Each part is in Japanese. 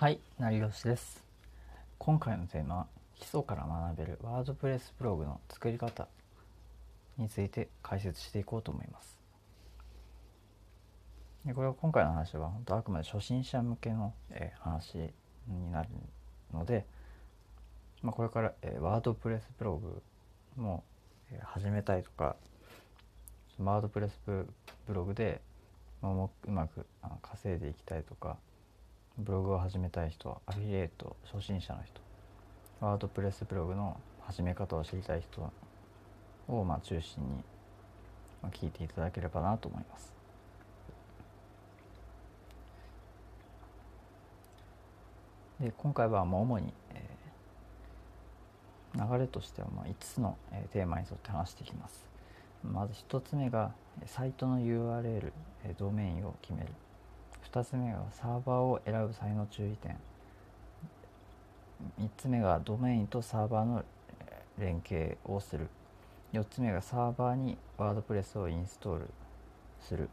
はい、成吉です。今回のテーマは基礎から学べるワードプレスブログの作り方について解説していこうと思います。でこれは今回の話は本当あくまで初心者向けの、えー話になるので、まあ、これから、えーワードプレスブログも、えー始めたいとかワードプレスブログで、まあもうまく稼いでいきたいとかブログを始めたい人アフィリエイト初心者の人ワードプレスブログの始め方を知りたい人をまあ中心に聞いていただければなと思います。で今回はまあ主に、えー流れとしてはまあ5つの、テーマに沿って話していきます。まず1つ目がサイトの URL、えードメインを決める。2つ目がサーバーを選ぶ際の注意点。3つ目がドメインとサーバーの連携をする。4つ目がサーバーにワードプレスをインストールする。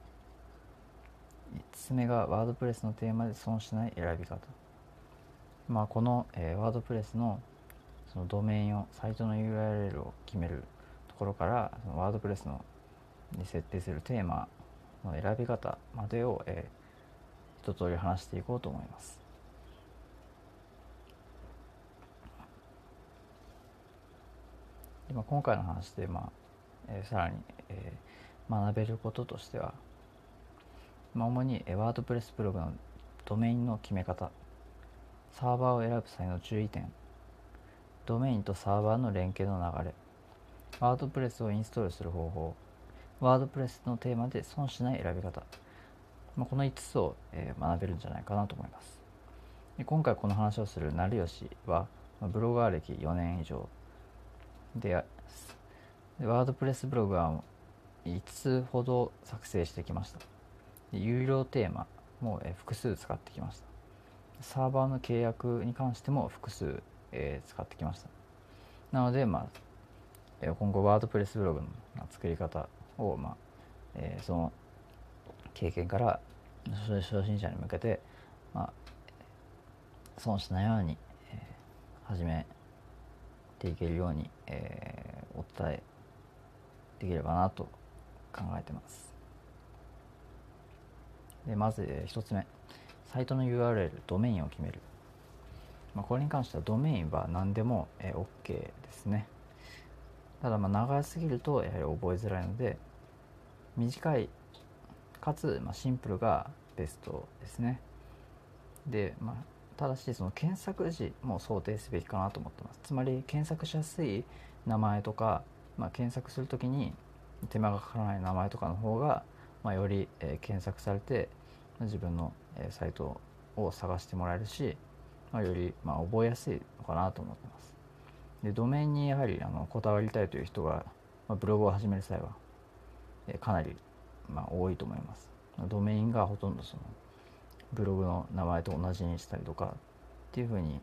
5つ目がワードプレスのテーマで損しない選び方。まあこの、えーワードプレスのそのドメインをサイトの URL を決めるところからそのワードプレスのに設定するテーマの選び方までを、えー一通り話していこうと思います。でまあ、今回の話で、まあえーさらに、えー学べることとしては、まあ、主に、えーワードプレスブログのドメインの決め方サーバーを選ぶ際の注意点ドメインとサーバーの連携の流れワードプレスをインストールする方法ワードプレスのテーマで損しない選び方まあ、この5つを、え学べるんじゃないかなと思います。で今回この話をする成吉は、まあブロガー歴4年以上でワードプレスブログは5つほど作成してきました。で有料テーマも、え複数使ってきました。サーバーの契約に関しても複数、えー使ってきました。なので、まあえ今後ワードプレスブログの作り方を、まあえーその経験から初初心者に向けて、まあ、損しないように、えー始めていけるように、えーお伝えできればなと考えてます。でまず、え1つ目。サイトの URL ドメインを決める、まあ、これに関してはドメインは何でも、えー OK ですね。ただまあ長すぎるとやはり覚えづらいので短いかつ、まあ、シンプルがベストですね。で、まあ、ただしその検索時も想定すべきかなと思ってます。つまり検索しやすい名前とか、まあ、検索するときに手間がかからない名前とかの方が、まあ、より、えー検索されて自分の、えーサイトを探してもらえるし、まあ、より、まあ、覚えやすいのかなと思ってます。でドメインにやはりあのこだわりたいという人が、まあ、ブログを始める際は、えーかなりまあ、多いと思います。ドメインがほとんどそのブログの名前と同じにしたりとかっていうふうに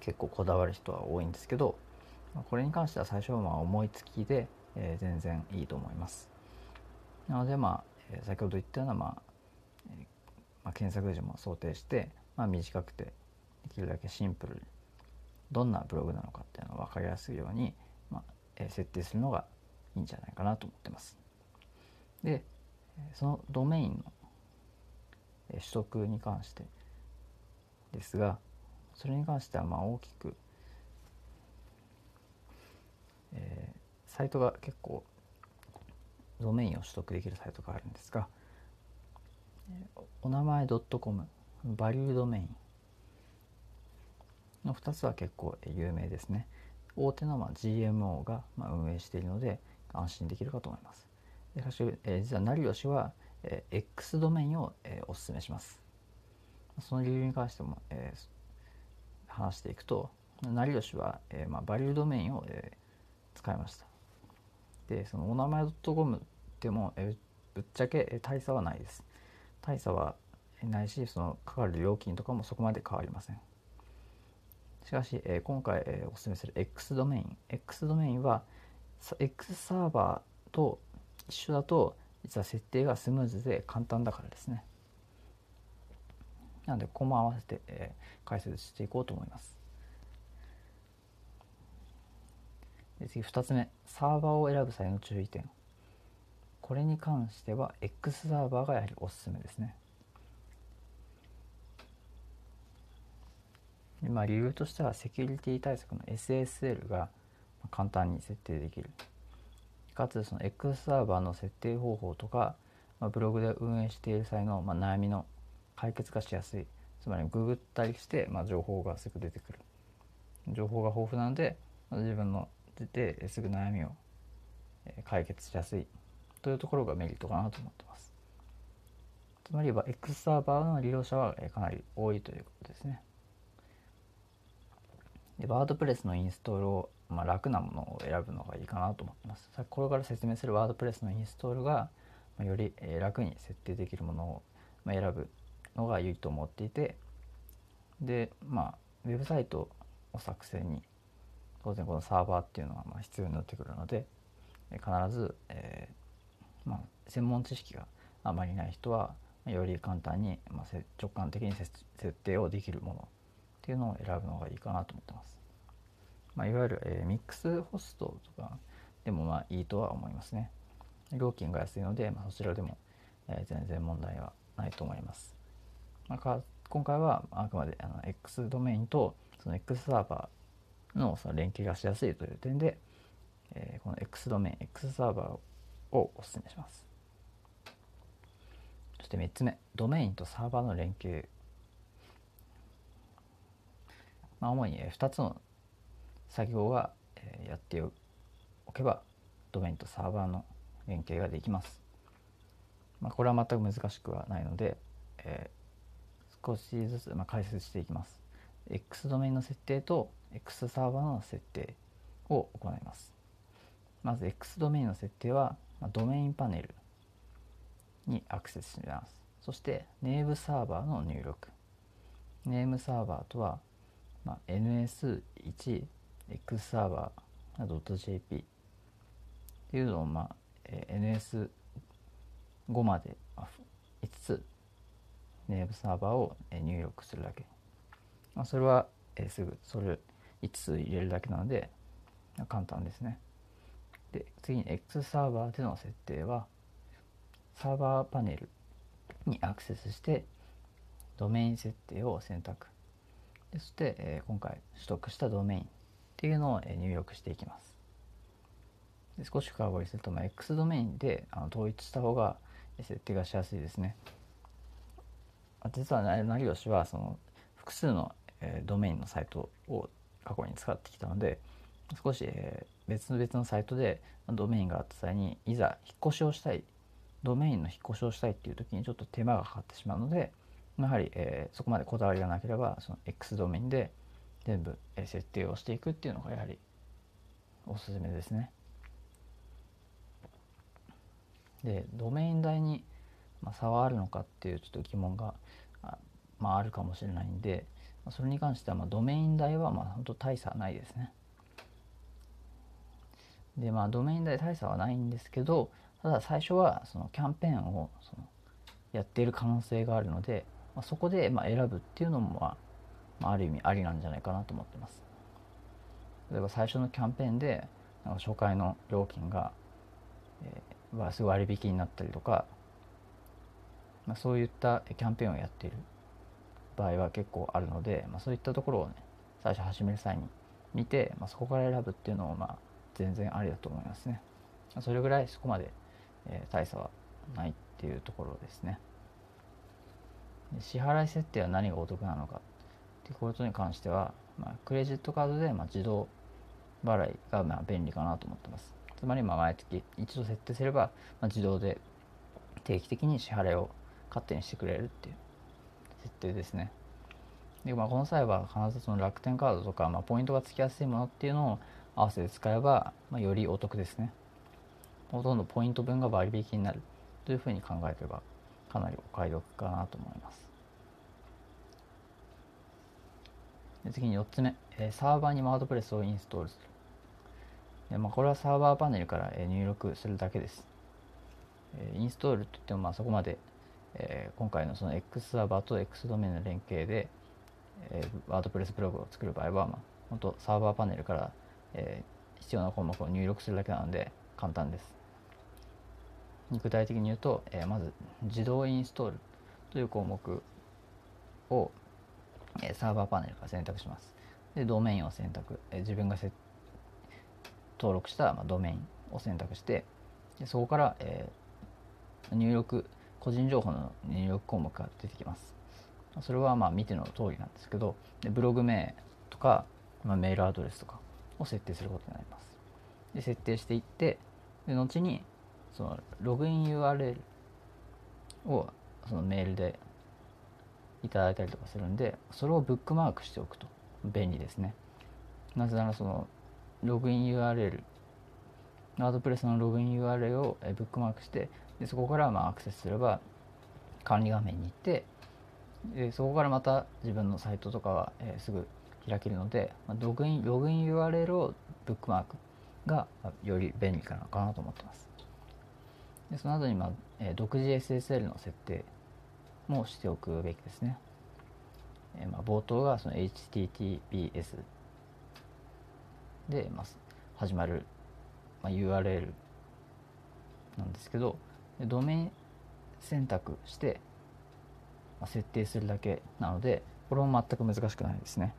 結構こだわる人は多いんですけどこれに関しては最初はまあ思いつきで、えー全然いいと思います。なのでまあ、先ほど言ったような、まあえーまあ、検索時も想定して、まあ、短くてできるだけシンプルにどんなブログなのかっていうのが分かりやすいように、まあえー設定するのがいいんじゃないかなと思ってます。でそのドメインの取得に関してですがそれに関してはまあ大きく、えーサイトが結構ドメインを取得できるサイトがあるんですがお名前 .com バリュードメインの2つは結構有名ですね。大手のまあ GMO がまあ運営しているので安心できるかと思います。でしかし、えー実は成吉は、えー X ドメインを、えーお勧めします。その理由に関しても、えー話していくと成吉は、えーまあ、バリュードメインを、えー使いました。でそのお名前 .com でも、えーぶっちゃけ、えー大差はないです。大差はないしそのかかる料金とかもそこまで変わりません。しかし、えー今回、えーお勧めする X ドメイン。X ドメインはさ X サーバーと一緒だと実は設定がスムーズで簡単だからですね。なのでここも合わせて、解説していこうと思います。で次2つ目。サーバーを選ぶ際の注意点。これに関しては X サーバーがやはりおすすめですね。まあ、理由としてはセキュリティ対策の SSL が簡単に設定できる。かつその X サーバーの設定方法とか、まあ、ブログで運営している際の、まあ、悩みの解決がしやすい。つまりググったりして、まあ、情報がすぐ出てくる。情報が豊富なので、まあ、自分のですぐ悩みを解決しやすい。というところがメリットかなと思ってます。つまりは X サーバーの利用者はかなり多いということですね。でワードプレスのインストールを、まあ、楽なものを選ぶのがいいかなと思ってますこれから説明するワードプレスのインストールが、まあ、より楽に設定できるものを、選ぶのが良いと思っていてでまあウェブサイトを作成に当然このサーバーっていうのがまあ必要になってくるので必ず、えーまあ、専門知識があまりない人はより簡単に、まあ、直感的に設定をできるものっていうのを選ぶのがいいかなと思ってます。まあ、いわゆる、えー、ミックスホストとかでもまあいいとは思いますね。料金が安いので、まあ、そちらでも、えー、全然問題はないと思います。まあ、今回はあくまであの X ドメインとその X サーバーのその連携がしやすいという点で、えー、この X ドメイン X サーバーをお勧めします。そして3つ目ドメインとサーバーの連携まあ、主に2つの作業はやっておけばドメインとサーバーの連携ができます。まあ、これは全く難しくはないので、えー、少しずつま解説していきます。X ドメインの設定と X サーバーの設定を行います。まず X ドメインの設定は、まドメインパネルにアクセスします。そしてネームサーバーの入力。ネームサーバーとはま、ns1 x サーバー .jp っていうのを、まあえ ns5 まで5つネームサーバーを入力するだけ、まあ、それは、えすぐそれ5つ入れるだけなので簡単ですね。で次に X サーバーでの設定はサーバーパネルにアクセスしてドメイン設定を選択。そして、え、今回取得したドメインっていうのを、入力していきます。で少し深掘りすると、まあ、X ドメインであの統一した方が設定がしやすいですね。実は成吉はその複数の、ドメインのサイトを過去に使ってきたので少し、えー、別々のサイトでドメインがあった際にいざ引っ越しをしたいドメインの引っ越しをしたいっていう時にちょっと手間がかかってしまうのでやはり、そこまでこだわりがなければその X ドメインで全部、設定をしていくっていうのがやはりおすすめですね。でドメイン代に、差はあるのかっていうちょっと疑問があ,、まあ、あるかもしれないんでそれに関しては、まあ、ドメイン代はまあ本当大差ないですね。でまあドメイン代大差はないんですけどただ最初はそのキャンペーンをそのやっている可能性があるのでまあ、そこでまあ選ぶっていうのも、まあ、まあ、ある意味ありなんじゃないかなと思ってます。例えば最初のキャンペーンでなんか初回の料金が、えー、すごい割引になったりとか、まあ、そういったキャンペーンをやっている場合は結構あるので、まあ、そういったところをね最初始める際に見て、まあ、そこから選ぶっていうのもまあ全然ありだと思いますね。それぐらいそこまで、えー、大差はないっていうところですね。支払い設定は何がお得なのかっていうことに関しては、まあ、クレジットカードでま自動払いがま便利かなと思ってます。つまりま毎月一度設定すれば、ま、自動で定期的に支払いを勝手にしてくれるっていう設定ですね。でまあ、この際は必ずその楽天カードとか、まあ、ポイントがつきやすいものっていうのを合わせて使えば、まあ、よりお得ですね。ほとんどポイント分が割引になるというふうに考えればかなりお買い得かなと思います。で次に4つ目、えー、サーバーにワードプレスをインストールする。でまあ、これはサーバーパネルから入力するだけです。えー、インストールといってもまあそこまでえー、今回のその X サーバーと X ドメインの連携で、えー、ワードプレスブログを作る場合は、まあ、本当サーバーパネルから、えー、必要な項目を入力するだけなので簡単です。具体的に言うと、えー、まず自動インストールという項目を、え、サーバーパネルから選択します。で、ドメインを選択、え、自分が登録した、ま、ドメインを選択してでそこから、え、入力個人情報の入力項目が出てきます。それはまあ見ての通りなんですけどでブログ名とか、まあ、メールアドレスとかを設定することになります。で設定していってで後にそのログイン URL をそのメールでいただいたりとかするんでそれをブックマークしておくと便利ですねなぜならそのログイン URL ワードプレスのログイン URL をブックマークしてでそこからまあアクセスすれば管理画面に行ってでそこからまた自分のサイトとかは、えー、すぐ開けるので、まあ、ログインログイン URL をブックマークがより便利かなかなと思ってます。でその後に、まあえー、独自 SSL の設定もしておくべきですね。えーまあ、冒頭がその HTTPS で、まあ、始まる、まあ、URL なんですけどドメイン選択して、まあ、設定するだけなのでこれも全く難しくないですね。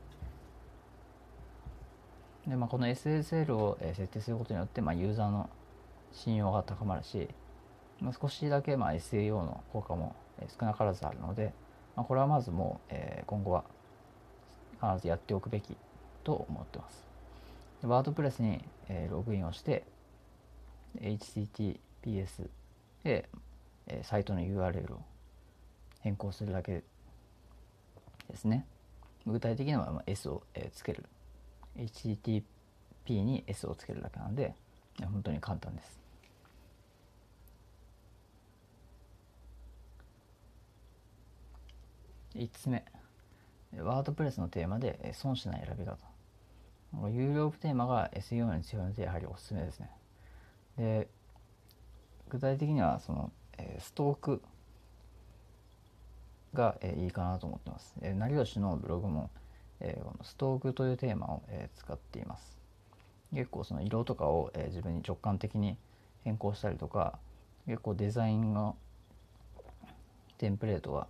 でまあ、この SSL を設定することによって、まあ、ユーザーの信用が高まるし、まあ、少しだけまあ SAO の効果も少なからずあるので、まあ、これはまずもう、え今後は必ずやっておくべきと思ってます。ワードプレスに、えログインをして HTTPS で、えサイトの URL を変更するだけですね。具体的には S を、えつける。HTTP に S をつけるだけなので本当に簡単です。5つ目。ワードプレスのテーマで損しない選び方。有料テーマが SEO に強いのでやはりおすすめですね。で具体的にはその、ストークが、いいかなと思ってます、成吉のブログも、ストークというテーマを、使っています。結構その色とかを、自分に直感的に変更したりとか結構デザインのテンプレートが、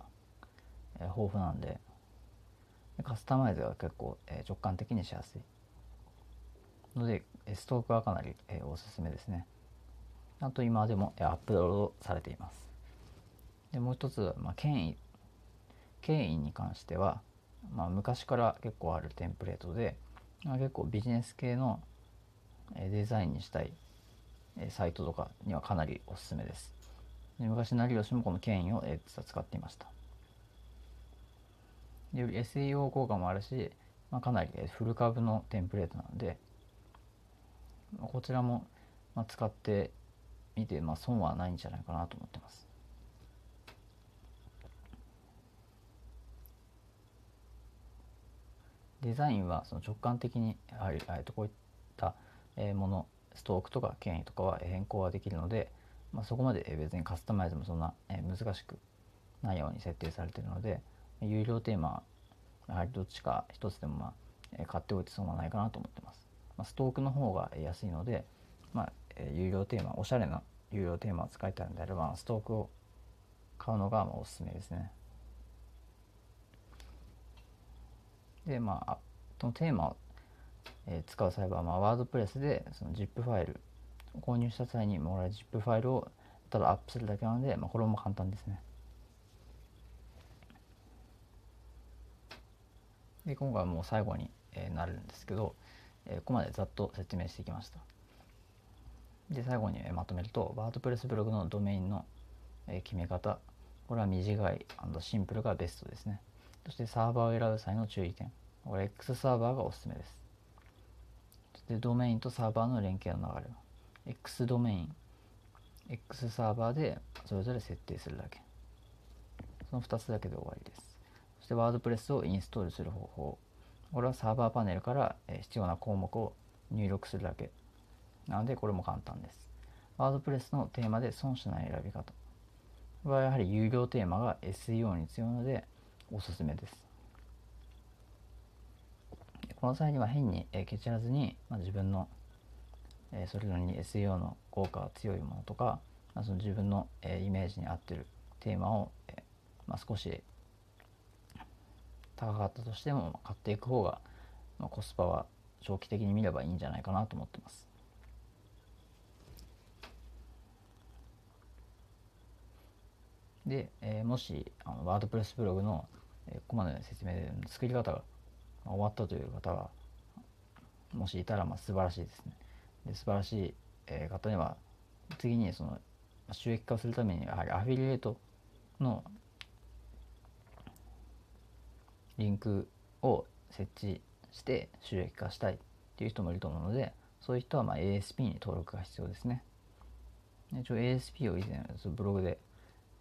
え豊富なんでカスタマイズが結構、え直感的にしやすい。のでストークはかなり、えおすすめですね。あと今でも、えアップロードされています。でもう一つ、まあ、権威。権威に関しては、まあ、昔から結構あるテンプレートで、まあ、結構ビジネス系のデザインにしたいサイトとかにはかなりおすすめです。で昔成吉もこの権威を使っていました。より SEO 効果もあるし、まあ、かなりフル株のテンプレートなのでこちらも使ってみて、まあ、損はないんじゃないかなと思ってます。デザインはその直感的にやはり、えとこういったものストークとか権威とかは変更はできるので、まあ、そこまで別にカスタマイズもそんな難しくないように設定されているので有料テーマやはりどっちか一つでもまあ買っておいて損はないかなと思ってます。まあ、ストークの方が安いので、まあ、有料テーマおしゃれな有料テーマを使いたいのであればストークを買うのがまあおすすめですね。でまあそのテーマを、え、使う際は、まあ、ワードプレスでその ZIP ファイル購入した際にもらえる ZIP ファイルをただアップするだけなので、まあ、これも簡単ですね。で今回はもう最後に、え、なるんですけど、えここまでざっと説明してきました。で最後にまとめるとワードプレスブログのドメインのえ決め方これは短いシンプルがベストですね。そしてサーバーを選ぶ際の注意点。これ X サーバーがおすすめです。そしてドメインとサーバーの連携の流れ。X ドメイン X サーバーでそれぞれ設定するだけ。その2つだけで終わりです。そしてワードプレスをインストールする方法これはサーバーパネルから必要な項目を入力するだけなのでこれも簡単です。ワードプレスのテーマで損しない選び方。はやはり有料テーマが SEO に強いのでおすすめですこの際には変にケチらずに、まあ、自分のそれぞれに SEO の効果が強いものとか、まあ、その自分のイメージに合ってるテーマを、まあ、少し高かったとしても買っていく方が、ま、コスパは長期的に見ればいいんじゃないかなと思ってます。で、えー、もしあのワードプレスブログの、えー、ここまでの説明で作り方が終わったという方がもしいたらまあ素晴らしいですね。で素晴らしい、えー、方には次にその収益化するためにやはりアフィリエイトのリンクを設置して収益化したいっていう人もいると思うのでそういう人はま ASP に登録が必要ですね。一応 ASP を以前ブログで、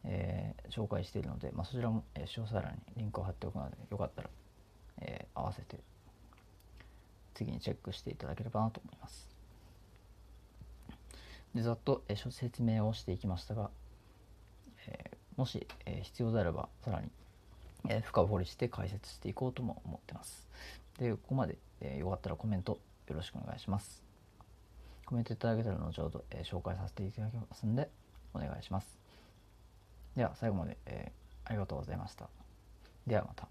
えー、紹介しているので、まあ、そちらも、えー、詳細欄にリンクを貼っておくのでよかったら、えー、合わせて次にチェックしていただければなと思います。でざっと、えー、説明をしていきましたが、えー、もし、えー、必要であればさらにえー、深掘りして解説していこうとも思ってます。で、ここまで、えー、よかったらコメントよろしくお願いします。コメントいただけたら後ほど、えー、紹介させていただきますんで、お願いします。では、最後まで、えー、ありがとうございました。ではまた。